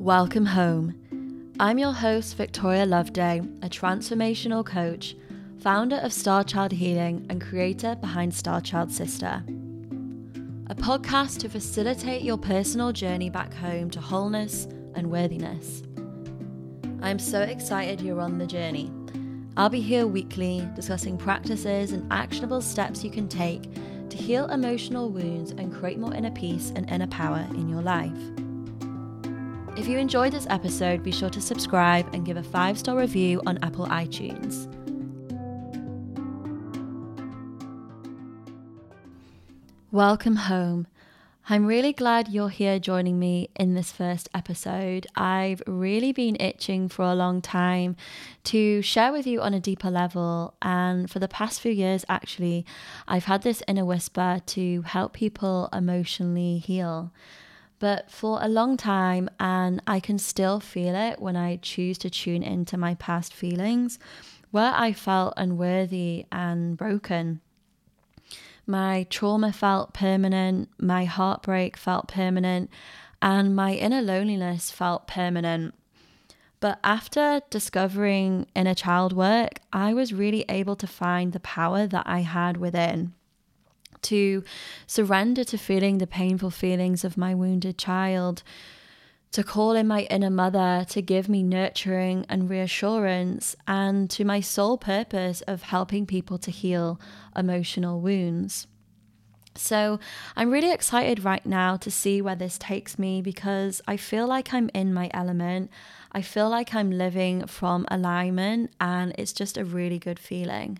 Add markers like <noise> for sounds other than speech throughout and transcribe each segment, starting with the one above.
Welcome home. I'm your host, Victoria Loveday, a transformational coach, founder of Star Child Healing, and creator behind Star Child Sister. A podcast to facilitate your personal journey back home to wholeness and worthiness. I'm so excited you're on the journey. I'll be here weekly discussing practices and actionable steps you can take to heal emotional wounds and create more inner peace and inner power in your life. If you enjoyed this episode, be sure to subscribe and give a five star review on Apple iTunes. Welcome home. I'm really glad you're here joining me in this first episode. I've really been itching for a long time to share with you on a deeper level. And for the past few years, actually, I've had this inner whisper to help people emotionally heal. But for a long time, and I can still feel it when I choose to tune into my past feelings, where I felt unworthy and broken. My trauma felt permanent, my heartbreak felt permanent, and my inner loneliness felt permanent. But after discovering inner child work, I was really able to find the power that I had within to surrender to feeling the painful feelings of my wounded child, to call in my inner mother to give me nurturing and reassurance, and to my sole purpose of helping people to heal emotional wounds. So, I'm really excited right now to see where this takes me because I feel like I'm in my element. I feel like I'm living from alignment, and it's just a really good feeling.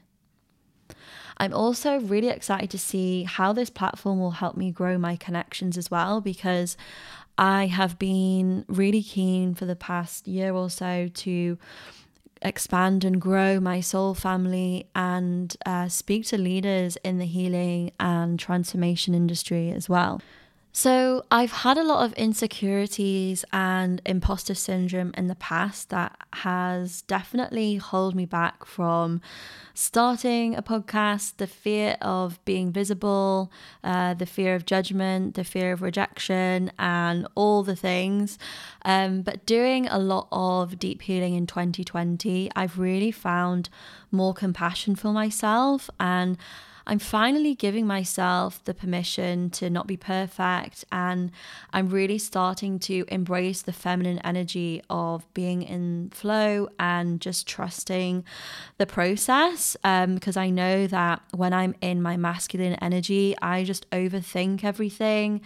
I'm also really excited to see how this platform will help me grow my connections as well because I have been really keen for the past year or so to expand and grow my soul family and uh, speak to leaders in the healing and transformation industry as well. So, I've had a lot of insecurities and imposter syndrome in the past that has definitely held me back from starting a podcast. The fear of being visible, uh, the fear of judgment, the fear of rejection, and all the things. Um, but doing a lot of deep healing in 2020, I've really found more compassion for myself and I'm finally giving myself the permission to not be perfect. And I'm really starting to embrace the feminine energy of being in flow and just trusting the process. Because um, I know that when I'm in my masculine energy, I just overthink everything.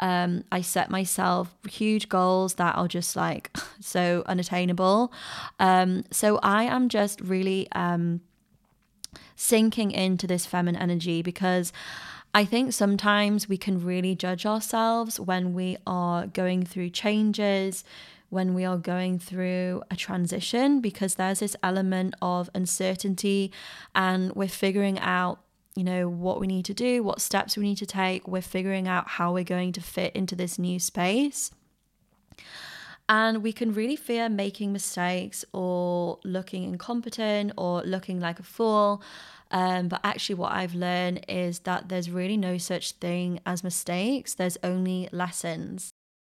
Um, I set myself huge goals that are just like <laughs> so unattainable. Um, so I am just really um, sinking into this feminine energy because I think sometimes we can really judge ourselves when we are going through changes, when we are going through a transition, because there's this element of uncertainty and we're figuring out. You know, what we need to do, what steps we need to take. We're figuring out how we're going to fit into this new space. And we can really fear making mistakes or looking incompetent or looking like a fool. Um, but actually, what I've learned is that there's really no such thing as mistakes, there's only lessons.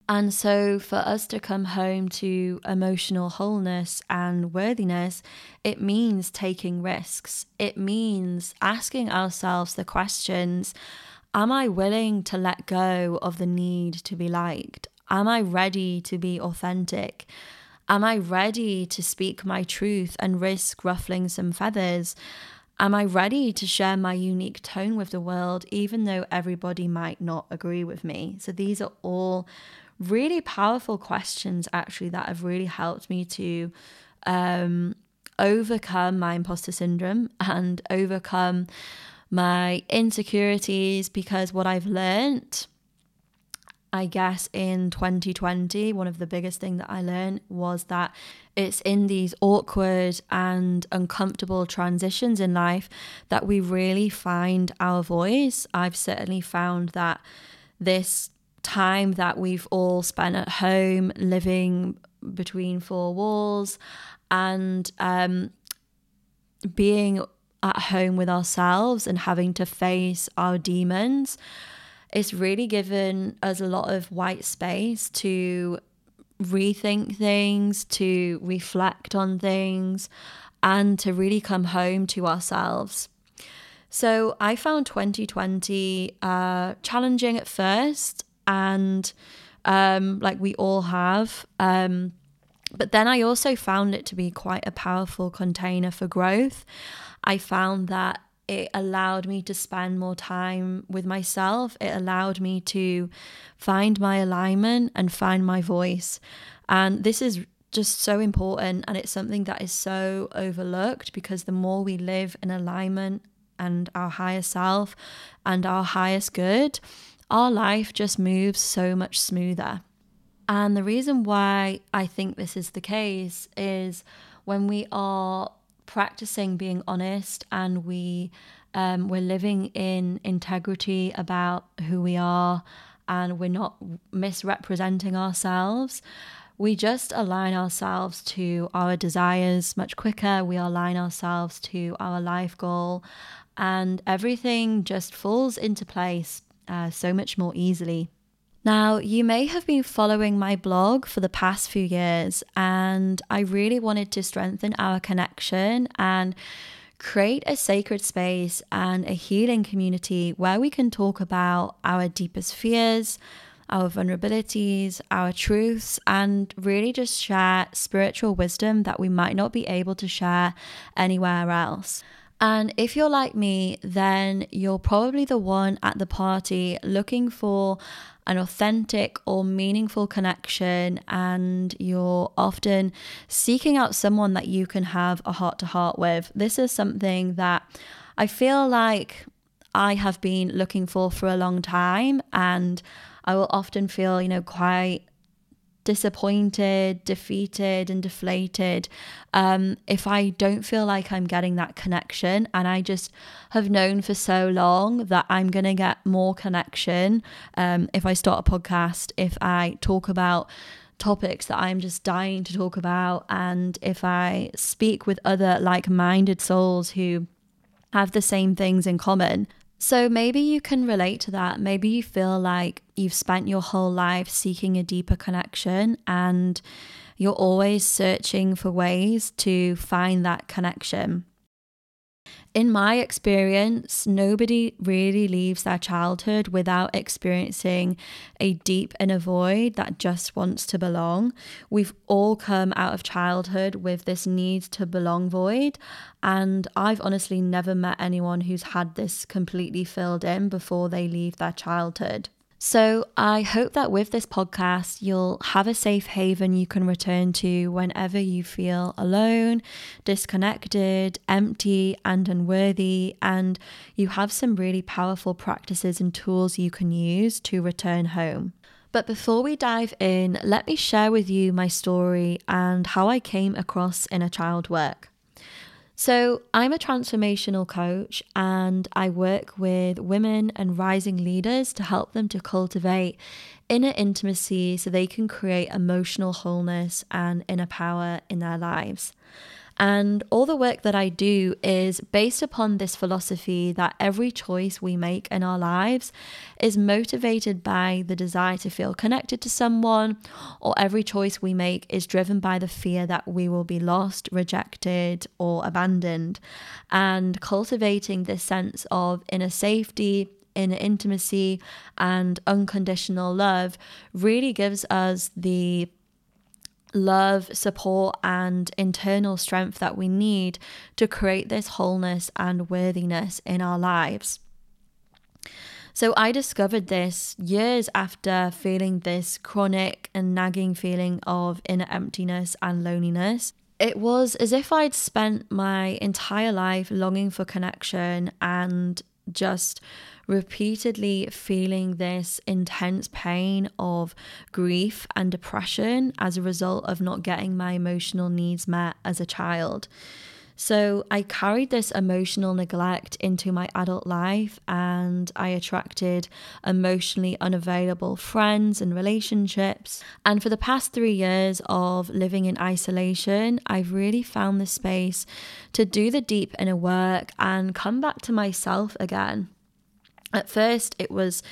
And so, for us to come home to emotional wholeness and worthiness, it means taking risks. It means asking ourselves the questions Am I willing to let go of the need to be liked? Am I ready to be authentic? Am I ready to speak my truth and risk ruffling some feathers? Am I ready to share my unique tone with the world, even though everybody might not agree with me? So, these are all really powerful questions, actually, that have really helped me to um, overcome my imposter syndrome and overcome my insecurities because what I've learned I guess in 2020, one of the biggest things that I learned was that it's in these awkward and uncomfortable transitions in life that we really find our voice. I've certainly found that this time that we've all spent at home living between four walls and um, being at home with ourselves and having to face our demons it's really given us a lot of white space to rethink things, to reflect on things, and to really come home to ourselves. So I found 2020 uh, challenging at first, and um, like we all have. Um, but then I also found it to be quite a powerful container for growth. I found that it allowed me to spend more time with myself. It allowed me to find my alignment and find my voice. And this is just so important. And it's something that is so overlooked because the more we live in alignment and our higher self and our highest good, our life just moves so much smoother. And the reason why I think this is the case is when we are practicing being honest and we um, we're living in integrity about who we are and we're not misrepresenting ourselves. We just align ourselves to our desires much quicker. We align ourselves to our life goal and everything just falls into place uh, so much more easily now, you may have been following my blog for the past few years, and I really wanted to strengthen our connection and create a sacred space and a healing community where we can talk about our deepest fears, our vulnerabilities, our truths, and really just share spiritual wisdom that we might not be able to share anywhere else. And if you're like me, then you're probably the one at the party looking for an authentic or meaningful connection, and you're often seeking out someone that you can have a heart to heart with. This is something that I feel like I have been looking for for a long time, and I will often feel, you know, quite disappointed, defeated, and deflated um, if I don't feel like I'm getting that connection. And I just have known for so long that I'm going to get more connection um, if I start a podcast, if I talk about topics that I'm just dying to talk about, and if I speak with other like minded souls who have the same things in common. So maybe you can relate to that. Maybe you feel like you've spent your whole life seeking a deeper connection and you're always searching for ways to find that connection in my experience, nobody really leaves their childhood without experiencing a deep inner void that just wants to belong. We've all come out of childhood with this need to belong void. And I've honestly never met anyone who's had this completely filled in before they leave their childhood. So, I hope that with this podcast, you'll have a safe haven you can return to whenever you feel alone, disconnected, empty, and unworthy. And you have some really powerful practices and tools you can use to return home. But before we dive in, let me share with you my story and how I came across inner child work. So, I'm a transformational coach and I work with women and rising leaders to help them to cultivate inner intimacy so they can create emotional wholeness and inner power in their lives. And all the work that I do is based upon this philosophy that every choice we make in our lives is motivated by the desire to feel connected to someone, or every choice we make is driven by the fear that we will be lost, rejected, or abandoned. And cultivating this sense of inner safety, inner intimacy, and unconditional love really gives us the love, support, and internal strength that we need to create this wholeness and worthiness in our lives. So, I discovered this years after feeling this chronic and nagging feeling of inner emptiness and loneliness. It was as if I'd spent my entire life longing for connection and just repeatedly feeling this intense pain of grief and depression as a result of not getting my emotional needs met as a child. So I carried this emotional neglect into my adult life and I attracted emotionally unavailable friends and relationships. And for the past three years of living in isolation, I've really found the space to do the deep inner work and come back to myself again. At first, it was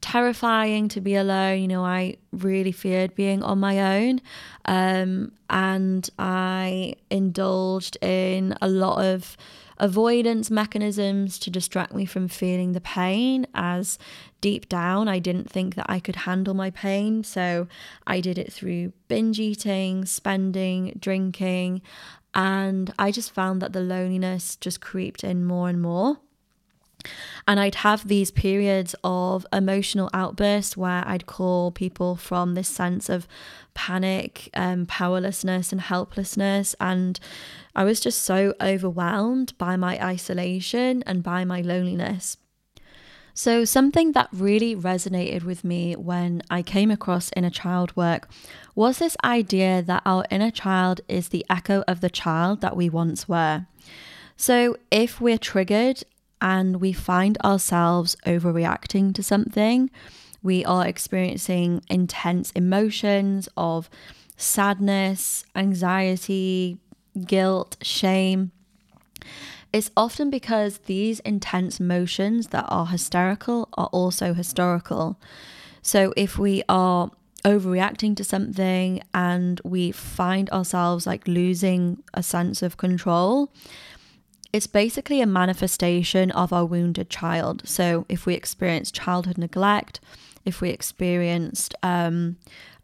terrifying to be alone. You know, I really feared being on my own. Um, and I indulged in a lot of avoidance mechanisms to distract me from feeling the pain, as deep down I didn't think that I could handle my pain. So I did it through binge eating, spending, drinking. And I just found that the loneliness just creeped in more and more. And I'd have these periods of emotional outbursts where I'd call people from this sense of panic, um, powerlessness, and helplessness. And I was just so overwhelmed by my isolation and by my loneliness. So, something that really resonated with me when I came across inner child work was this idea that our inner child is the echo of the child that we once were. So, if we're triggered and we find ourselves overreacting to something, we are experiencing intense emotions of sadness, anxiety, guilt, shame. It's often because these intense emotions that are hysterical are also historical. So if we are overreacting to something and we find ourselves like losing a sense of control, it's basically a manifestation of our wounded child. So if we experience childhood neglect, if we experienced um,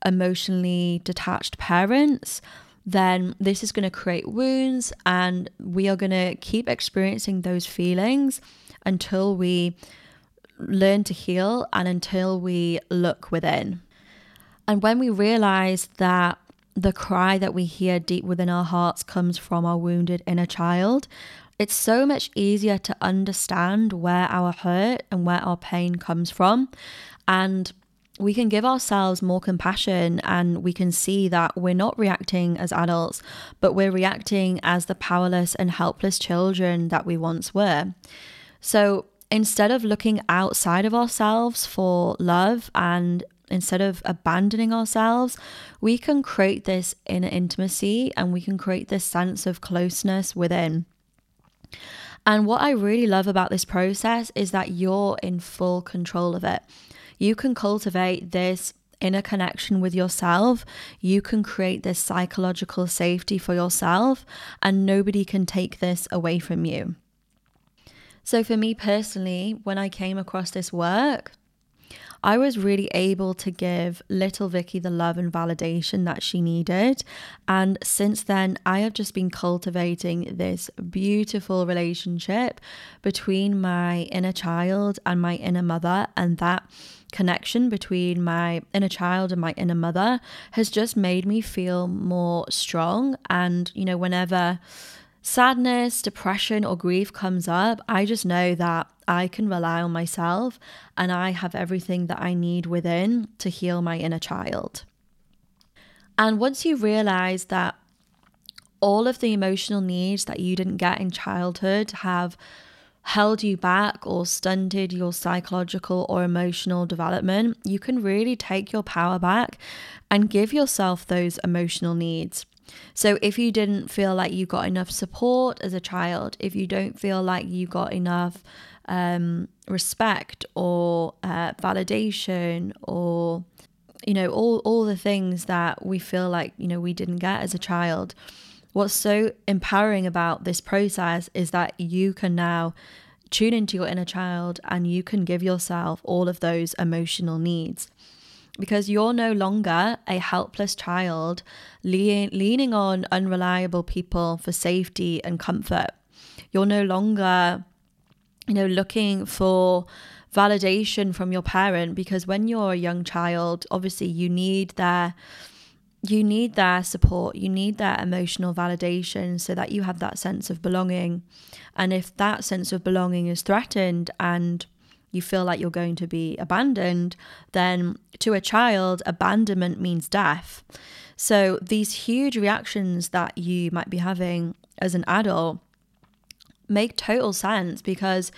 emotionally detached parents, then this is going to create wounds and we are going to keep experiencing those feelings until we learn to heal and until we look within. And when we realize that the cry that we hear deep within our hearts comes from our wounded inner child, it's so much easier to understand where our hurt and where our pain comes from. And we can give ourselves more compassion and we can see that we're not reacting as adults, but we're reacting as the powerless and helpless children that we once were. So instead of looking outside of ourselves for love and instead of abandoning ourselves, we can create this inner intimacy and we can create this sense of closeness within. And what I really love about this process is that you're in full control of it you can cultivate this inner connection with yourself. You can create this psychological safety for yourself, and nobody can take this away from you. So, for me personally, when I came across this work, I was really able to give little Vicky the love and validation that she needed. And since then, I have just been cultivating this beautiful relationship between my inner child and my inner mother. And that connection between my inner child and my inner mother has just made me feel more strong. And, you know, whenever sadness, depression, or grief comes up, I just know that I can rely on myself and I have everything that I need within to heal my inner child. And once you realize that all of the emotional needs that you didn't get in childhood have held you back or stunted your psychological or emotional development, you can really take your power back and give yourself those emotional needs. So, if you didn't feel like you got enough support as a child, if you don't feel like you got enough um, respect or uh, validation or you know all all the things that we feel like you know we didn't get as a child what's so empowering about this process is that you can now tune into your inner child and you can give yourself all of those emotional needs because you're no longer a helpless child le- leaning on unreliable people for safety and comfort. You're no longer, you know, looking for validation from your parent because when you're a young child, obviously you need their you need their support, you need their emotional validation so that you have that sense of belonging. And if that sense of belonging is threatened and you feel like you're going to be abandoned, then to a child, abandonment means death. So these huge reactions that you might be having as an adult make total sense because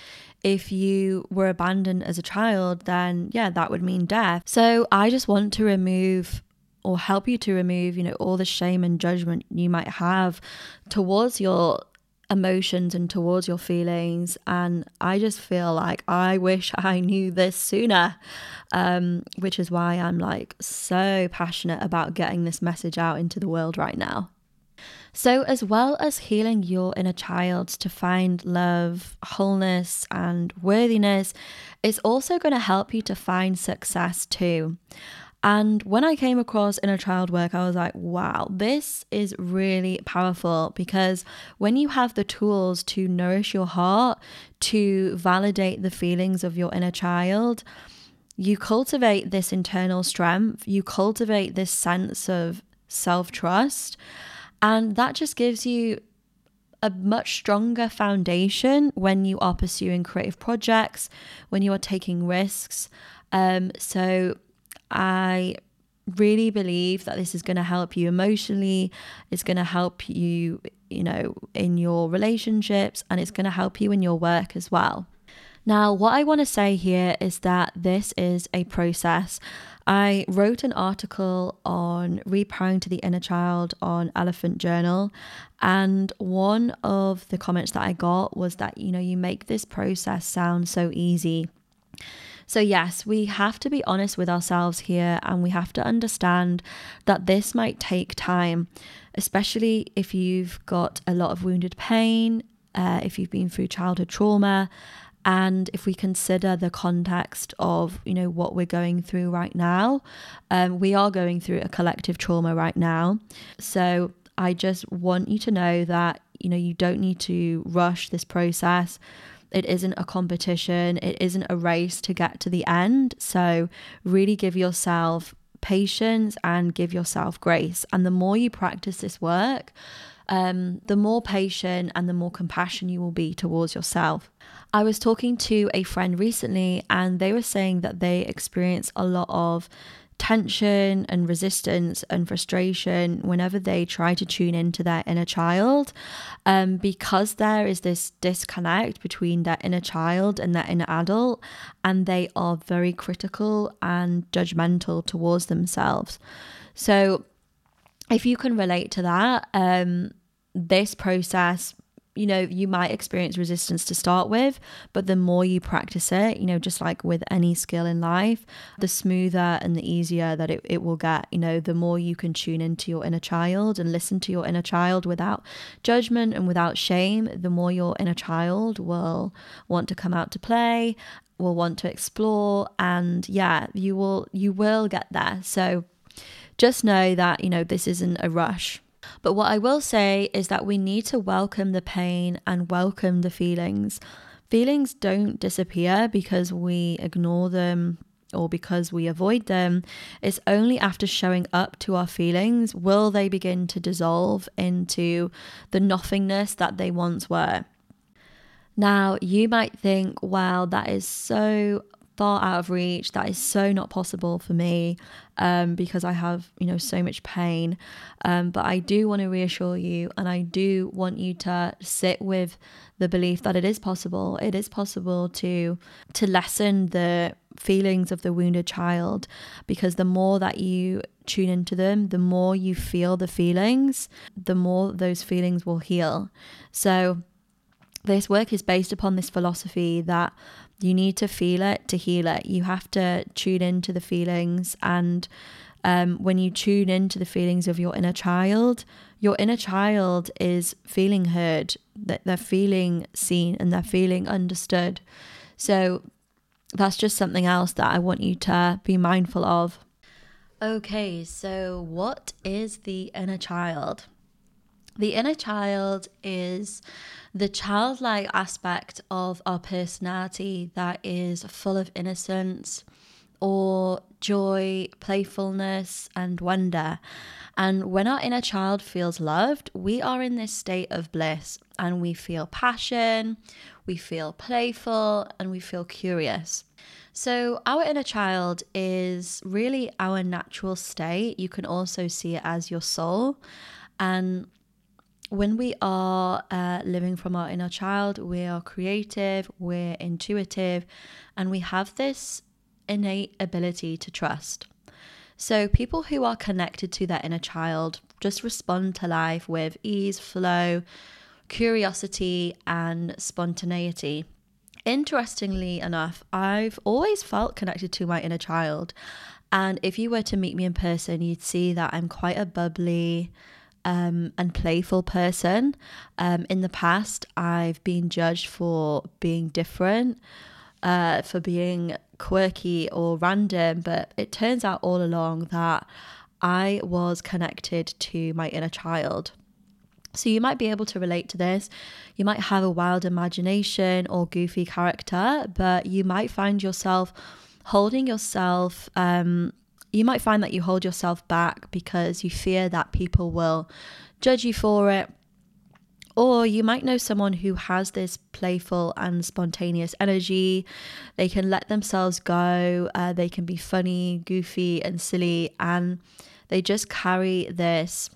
if you were abandoned as a child, then yeah, that would mean death. So I just want to remove or help you to remove, you know, all the shame and judgment you might have towards your emotions and towards your feelings. And I just feel like I wish <laughs> I knew this sooner, um, which is why I'm like so passionate about getting this message out into the world right now. So, as well as healing your inner child to find love, wholeness, and worthiness, it's also going to help you to find success too. And when I came across inner child work, I was like, wow, this is really powerful because when you have the tools to nourish your heart, to validate the feelings of your inner child, you cultivate this internal strength, you cultivate this sense of self trust, and that just gives you a much stronger foundation when you are pursuing creative projects, when you are taking risks. Um, so I really believe that this is going to help you emotionally, it's going to help you, you know, in your relationships, and it's going to help you in your work as well. Now, what I want to say here is that this is a process. I wrote an article on repowering to the inner child on Elephant Journal, and one of the comments that I got was that, you know, you make this process sound so easy. So, yes, we have to be honest with ourselves here and we have to understand that this might take time, especially if you've got a lot of wounded pain, uh, if you've been through childhood trauma. And if we consider the context of, you know, what we're going through right now, um, we are going through a collective trauma right now. So I just want you to know that, you know, you don't need to rush this process. It isn't a competition, it isn't a race to get to the end. So, really give yourself patience and give yourself grace. And the more you practice this work, um, the more patient and the more compassion you will be towards yourself. I was talking to a friend recently, and they were saying that they experience a lot of tension and resistance and frustration whenever they try to tune into their inner child um, because there is this disconnect between their inner child and their inner adult and they are very critical and judgmental towards themselves. So if you can relate to that um, this process you know, you might experience resistance to start with, but the more you practice it, you know, just like with any skill in life, the smoother and the easier that it, it will get. You know, the more you can tune into your inner child and listen to your inner child without judgment and without shame, the more your inner child will want to come out to play, will want to explore, and yeah, you will you will get there. So just know that, you know, this isn't a rush but what I will say is that we need to welcome the pain and welcome the feelings. Feelings don't disappear because we ignore them or because we avoid them. It's only after showing up to our feelings will they begin to dissolve into the nothingness that they once were. Now, you might think, wow, that is so far out of reach. That is so not possible for me um, because I have, you know, so much pain. Um, but I do want to reassure you and I do want you to sit with the belief that it is possible. It is possible to to lessen the feelings of the wounded child because the more that you tune into them, the more you feel the feelings, the more those feelings will heal. So this work is based upon this philosophy that you need to feel it to heal it. You have to tune into the feelings. And um, when you tune into the feelings of your inner child, your inner child is feeling heard, that they're feeling seen and they're feeling understood. So that's just something else that I want you to be mindful of. Okay, so what is the inner child? The inner child is the childlike aspect of our personality that is full of innocence or joy, playfulness, and wonder. And when our inner child feels loved, we are in this state of bliss and we feel passion, we feel playful, and we feel curious. So, our inner child is really our natural state. You can also see it as your soul. And when we are uh, living from our inner child, we are creative, we're intuitive, and we have this innate ability to trust. So, people who are connected to their inner child just respond to life with ease, flow, curiosity, and spontaneity. Interestingly enough, I've always felt connected to my inner child. And if you were to meet me in person, you'd see that I'm quite a bubbly um, and playful person. Um, in the past, I've been judged for being different, uh, for being quirky or random, but it turns out all along that I was connected to my inner child. So you might be able to relate to this. You might have a wild imagination or goofy character, but you might find yourself holding yourself. Um, you might find that you hold yourself back because you fear that people will judge you for it. Or you might know someone who has this playful and spontaneous energy. They can let themselves go. Uh, they can be funny, goofy, and silly. And they just carry this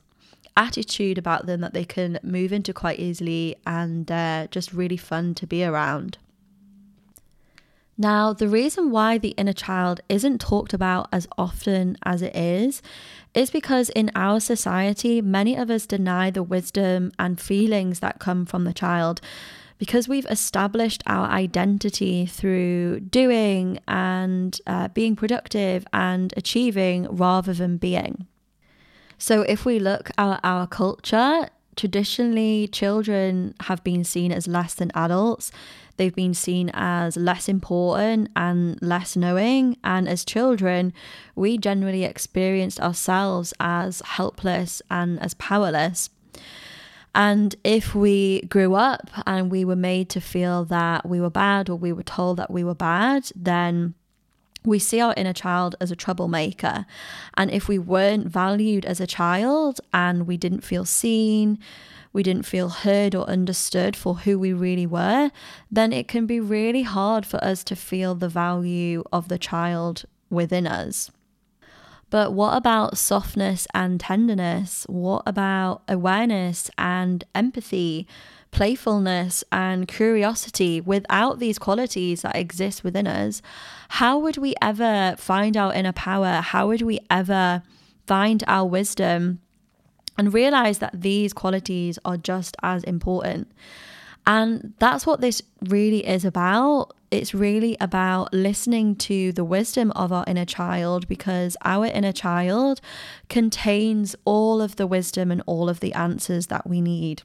attitude about them that they can move into quite easily and uh, just really fun to be around. Now, the reason why the inner child isn't talked about as often as it is is because in our society, many of us deny the wisdom and feelings that come from the child because we've established our identity through doing and uh, being productive and achieving rather than being. So if we look at our culture, traditionally children have been seen as less than adults. They've been seen as less important and less knowing. And as children, we generally experienced ourselves as helpless and as powerless. And if we grew up and we were made to feel that we were bad or we were told that we were bad, then we see our inner child as a troublemaker. And if we weren't valued as a child and we didn't feel seen, we didn't feel heard or understood for who we really were, then it can be really hard for us to feel the value of the child within us. But what about softness and tenderness? What about awareness and empathy? playfulness and curiosity without these qualities that exist within us, how would we ever find our inner power? How would we ever find our wisdom and realize that these qualities are just as important? And that's what this really is about. It's really about listening to the wisdom of our inner child because our inner child contains all of the wisdom and all of the answers that we need.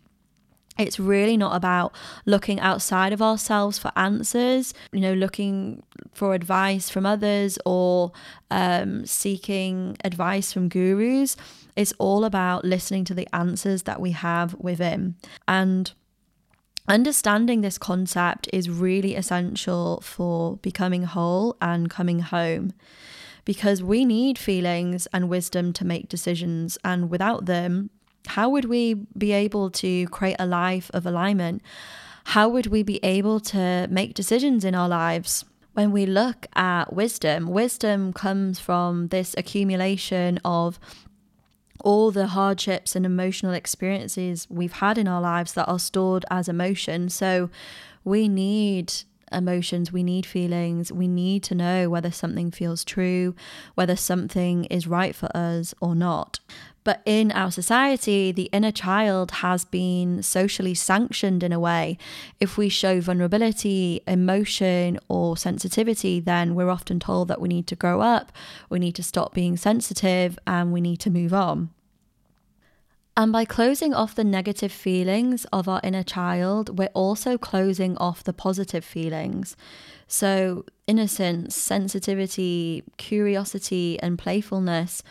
It's really not about looking outside of ourselves for answers, you know, looking for advice from others or um, seeking advice from gurus. It's all about listening to the answers that we have within. And understanding this concept is really essential for becoming whole and coming home because we need feelings and wisdom to make decisions. And without them, how would we be able to create a life of alignment? How would we be able to make decisions in our lives? When we look at wisdom, wisdom comes from this accumulation of all the hardships and emotional experiences we've had in our lives that are stored as emotion. So we need emotions, we need feelings, we need to know whether something feels true, whether something is right for us or not. But in our society, the inner child has been socially sanctioned in a way. If we show vulnerability, emotion, or sensitivity, then we're often told that we need to grow up, we need to stop being sensitive, and we need to move on. And by closing off the negative feelings of our inner child, we're also closing off the positive feelings. So, innocence, sensitivity, curiosity, and playfulness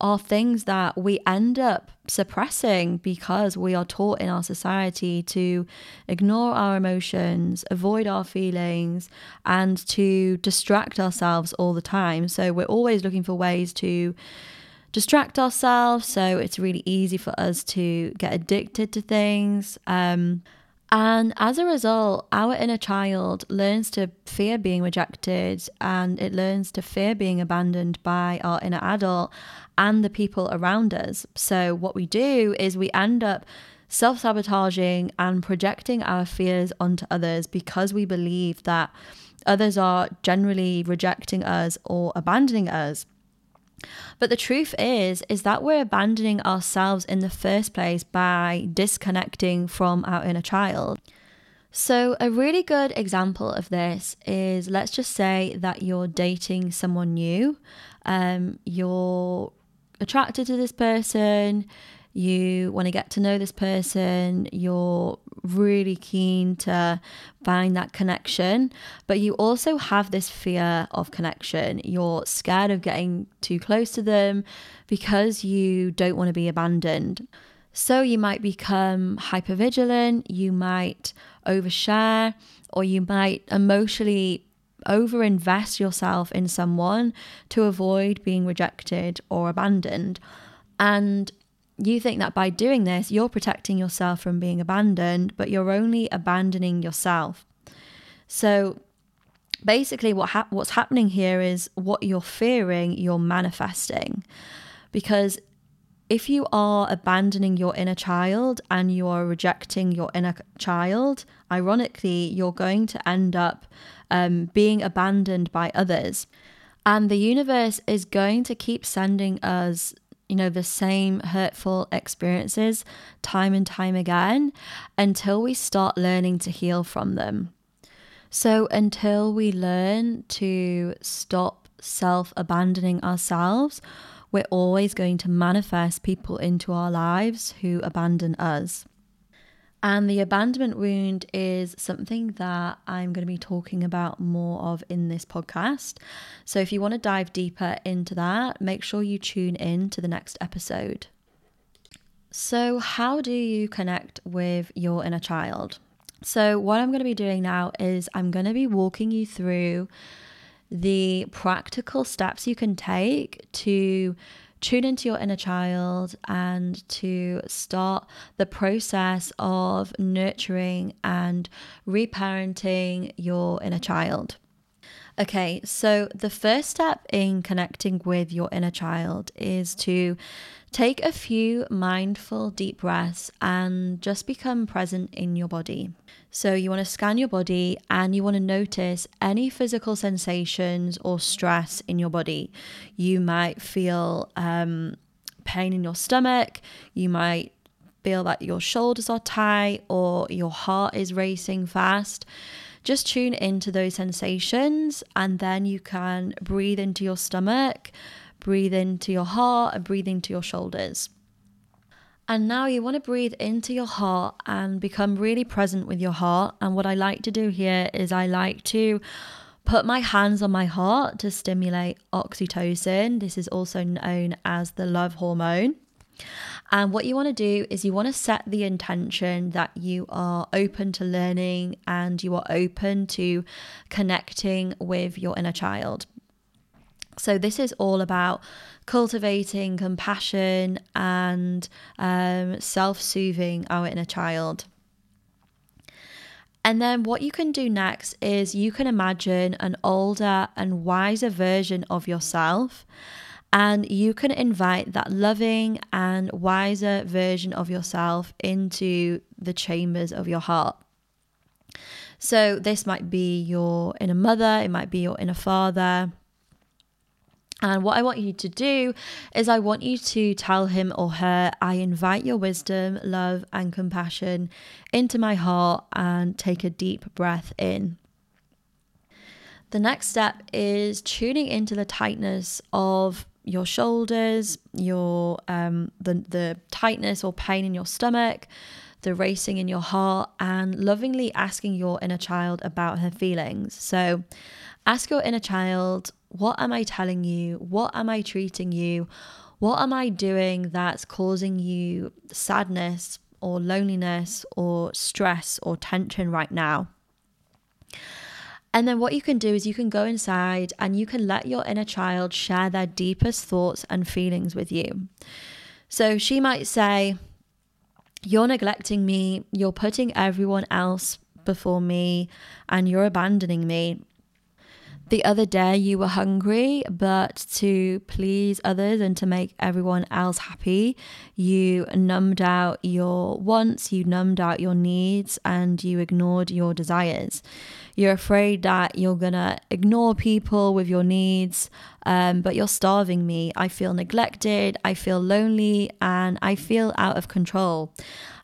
are things that we end up suppressing because we are taught in our society to ignore our emotions, avoid our feelings, and to distract ourselves all the time. So we're always looking for ways to distract ourselves. So it's really easy for us to get addicted to things. Um, and as a result, our inner child learns to fear being rejected and it learns to fear being abandoned by our inner adult and the people around us. So, what we do is we end up self sabotaging and projecting our fears onto others because we believe that others are generally rejecting us or abandoning us. But the truth is is that we're abandoning ourselves in the first place by disconnecting from our inner child. So, a really good example of this is let's just say that you're dating someone new, um, you're attracted to this person, you want to get to know this person, you're really keen to find that connection, but you also have this fear of connection. You're scared of getting too close to them because you don't want to be abandoned. So you might become hypervigilant, you might overshare, or you might emotionally overinvest yourself in someone to avoid being rejected or abandoned. And you think that by doing this, you're protecting yourself from being abandoned, but you're only abandoning yourself. So basically, what ha- what's happening here is what you're fearing, you're manifesting. Because if you are abandoning your inner child and you are rejecting your inner child, ironically, you're going to end up um, being abandoned by others. And the universe is going to keep sending us, you know, the same hurtful experiences time and time again until we start learning to heal from them. So, until we learn to stop self abandoning ourselves, we're always going to manifest people into our lives who abandon us. And the abandonment wound is something that I'm going to be talking about more of in this podcast. So if you want to dive deeper into that, make sure you tune in to the next episode. So, how do you connect with your inner child? So, what I'm going to be doing now is I'm going to be walking you through the practical steps you can take to tune into your inner child and to start the process of nurturing and reparenting your inner child. Okay, so the first step in connecting with your inner child is to take a few mindful deep breaths and just become present in your body. So, you want to scan your body and you want to notice any physical sensations or stress in your body. You might feel um, pain in your stomach, you might feel that your shoulders are tight or your heart is racing fast. Just tune into those sensations and then you can breathe into your stomach, breathe into your heart, and breathe into your shoulders. And now you want to breathe into your heart and become really present with your heart. And what I like to do here is I like to put my hands on my heart to stimulate oxytocin. This is also known as the love hormone. And what you want to do is you want to set the intention that you are open to learning and you are open to connecting with your inner child. So, this is all about cultivating compassion and um, self soothing our inner child. And then, what you can do next is you can imagine an older and wiser version of yourself. And you can invite that loving and wiser version of yourself into the chambers of your heart. So, this might be your inner mother, it might be your inner father, and what I want you to do is, I want you to tell him or her, I invite your wisdom, love, and compassion into my heart and take a deep breath in. The next step is tuning into the tightness of your shoulders, your um, the the tightness or pain in your stomach, the racing in your heart, and lovingly asking your inner child about her feelings. So, ask your inner child what am I telling you? What am I treating you? What am I doing that's causing you sadness or loneliness or stress or tension right now? And then what you can do is you can go inside and you can let your inner child share their deepest thoughts and feelings with you. So she might say, You're neglecting me, you're putting everyone else before me, and you're abandoning me. The other day you were hungry, but to please others and to make everyone else happy, you numbed out your wants, you numbed out your needs, and you ignored your desires. You're afraid that you're gonna ignore people with your needs, um, but you're starving me. I feel neglected, I feel lonely, and I feel out of control.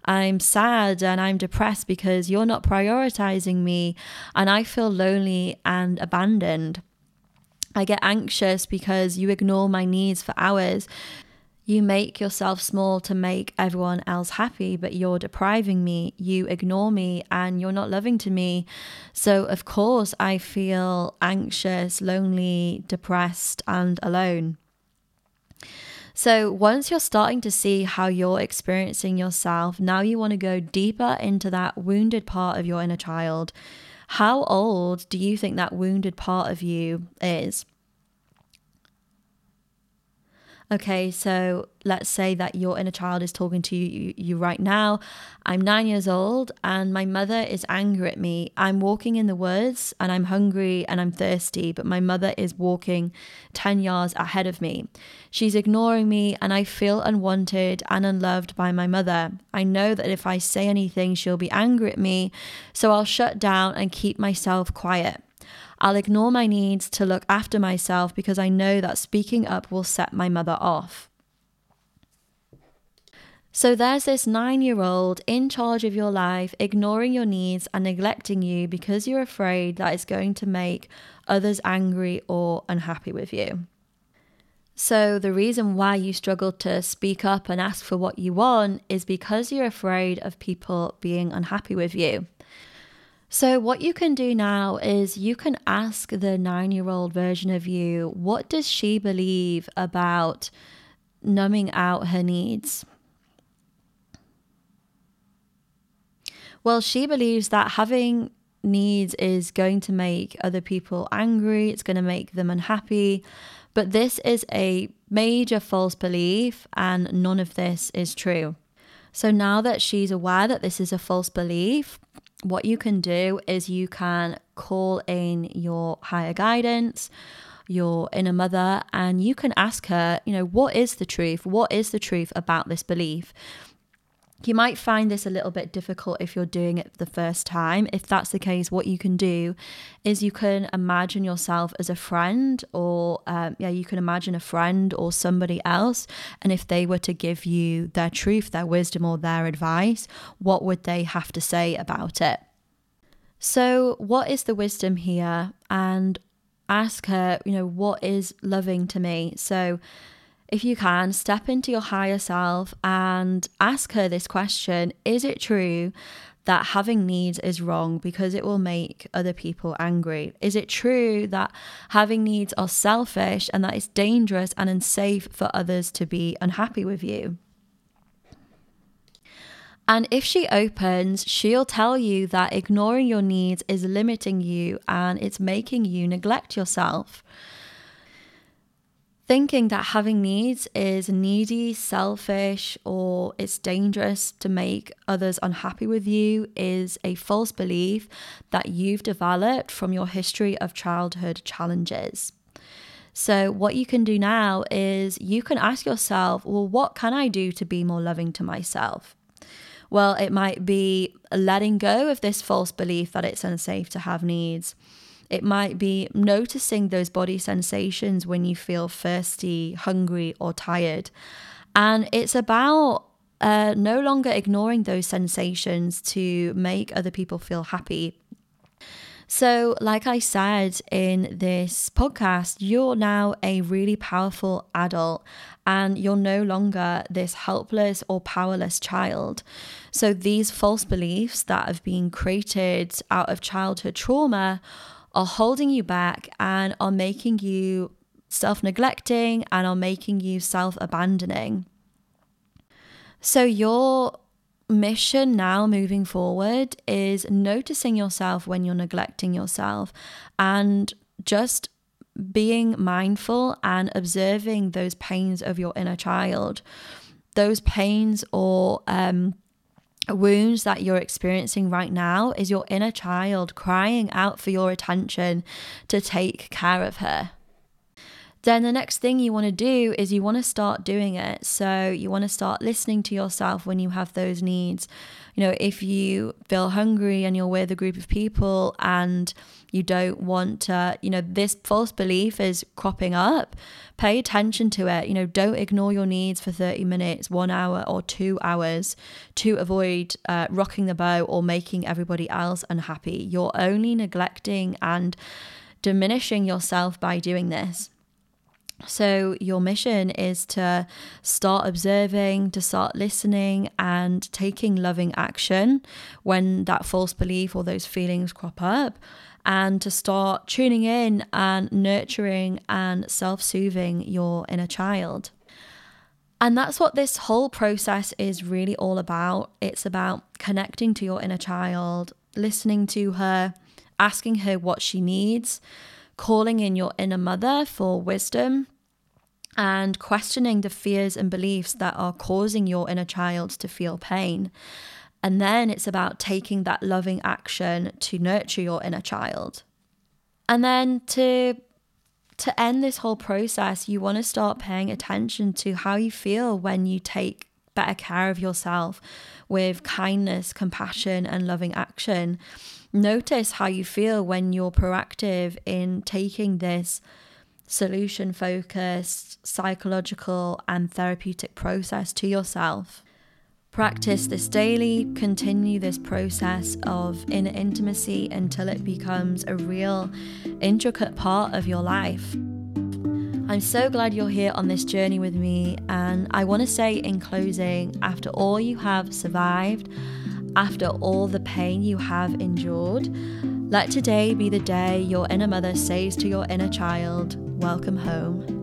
I'm sad and I'm depressed because you're not prioritizing me and I feel lonely and abandoned. I get anxious because you ignore my needs for hours. You make yourself small to make everyone else happy, but you're depriving me. You ignore me and you're not loving to me. So, of course, I feel anxious, lonely, depressed, and alone. So, once you're starting to see how you're experiencing yourself, now you want to go deeper into that wounded part of your inner child. How old do you think that wounded part of you is? Okay, so let's say that your inner child is talking to you, you, right now. I'm nine years old and my mother is angry at me. I'm walking in the woods and I'm hungry and I'm thirsty, but my mother is walking 10 yards ahead of me. She's ignoring me and I feel unwanted and unloved by my mother. I know that if I say anything, she'll be angry at me, so I'll shut down and keep myself quiet. I'll ignore my needs to look after myself because I know that speaking up will set my mother off. So there's this nine year old in charge of your life, ignoring your needs and neglecting you because you're afraid that it's going to make others angry or unhappy with you. So, the reason why you struggle to speak up and ask for what you want is because you're afraid of people being unhappy with you. So, what you can do now is you can ask the nine year old version of you, what does she believe about numbing out her needs? Well, she believes that having needs is going to make other people angry, it's going to make them unhappy. But this is a major false belief, and none of this is true. So now that she's aware that this is a false belief, what you can do is you can call in your higher guidance, your inner mother, and you can ask her, you know, what is the truth? What is the truth about this belief? You might find this a little bit difficult if you're doing it the first time. If that's the case, what you can do is you can imagine yourself as a friend, or um, yeah, you can imagine a friend or somebody else. And if they were to give you their truth, their wisdom, or their advice, what would they have to say about it? So, what is the wisdom here? And ask her, you know, what is loving to me? So, if you can, step into your higher self and ask her this question Is it true that having needs is wrong because it will make other people angry? Is it true that having needs are selfish and that it's dangerous and unsafe for others to be unhappy with you? And if she opens, she'll tell you that ignoring your needs is limiting you and it's making you neglect yourself. Thinking that having needs is needy, selfish, or it's dangerous to make others unhappy with you is a false belief that you've developed from your history of childhood challenges. So, what you can do now is you can ask yourself, well, what can I do to be more loving to myself? Well, it might be letting go of this false belief that it's unsafe to have needs. It might be noticing those body sensations when you feel thirsty, hungry, or tired. And it's about uh, no longer ignoring those sensations to make other people feel happy. So, like I said in this podcast, you're now a really powerful adult and you're no longer this helpless or powerless child. So, these false beliefs that have been created out of childhood trauma are holding you back and are making you self neglecting and are making you self abandoning. So, your mission now moving forward is noticing yourself when you're neglecting yourself and just being mindful and observing those pains of your inner child, those pains or um, wounds that you're experiencing right now is your inner child crying out for your attention to take care of her then the next thing you want to do is you want to start doing it. So you want to start listening to yourself when you have those needs. You know, if you feel hungry and you're with a group of people and you don't want to, you know, this false belief is cropping up, pay attention to it. You know, don't ignore your needs for 30 minutes, one hour, or two hours to avoid uh, rocking the boat or making everybody else unhappy. You're only neglecting and diminishing yourself by doing this. So, your mission is to start observing, to start listening, and taking loving action when that false belief or those feelings crop up, and to start tuning in and nurturing and self soothing your inner child. And that's what this whole process is really all about. It's about connecting to your inner child, listening to her, asking her what she needs, calling in your inner mother for wisdom and questioning the fears and beliefs that are causing your inner child to feel pain. And then it's about taking that loving action to nurture your inner child. And then to to end this whole process, you want to start paying attention to how you feel when you take better care of yourself with kindness, compassion, and loving action. Notice how you feel when you're proactive in taking this solution focused, psychological, and therapeutic process to yourself. Practice this daily, continue this process of inner intimacy until it becomes a real, intricate part of your life. I'm so glad you're here on this journey with me, and I want to say in closing after all you have survived, after all the pain you have endured, let today be the day your inner mother says to your inner child, Welcome home.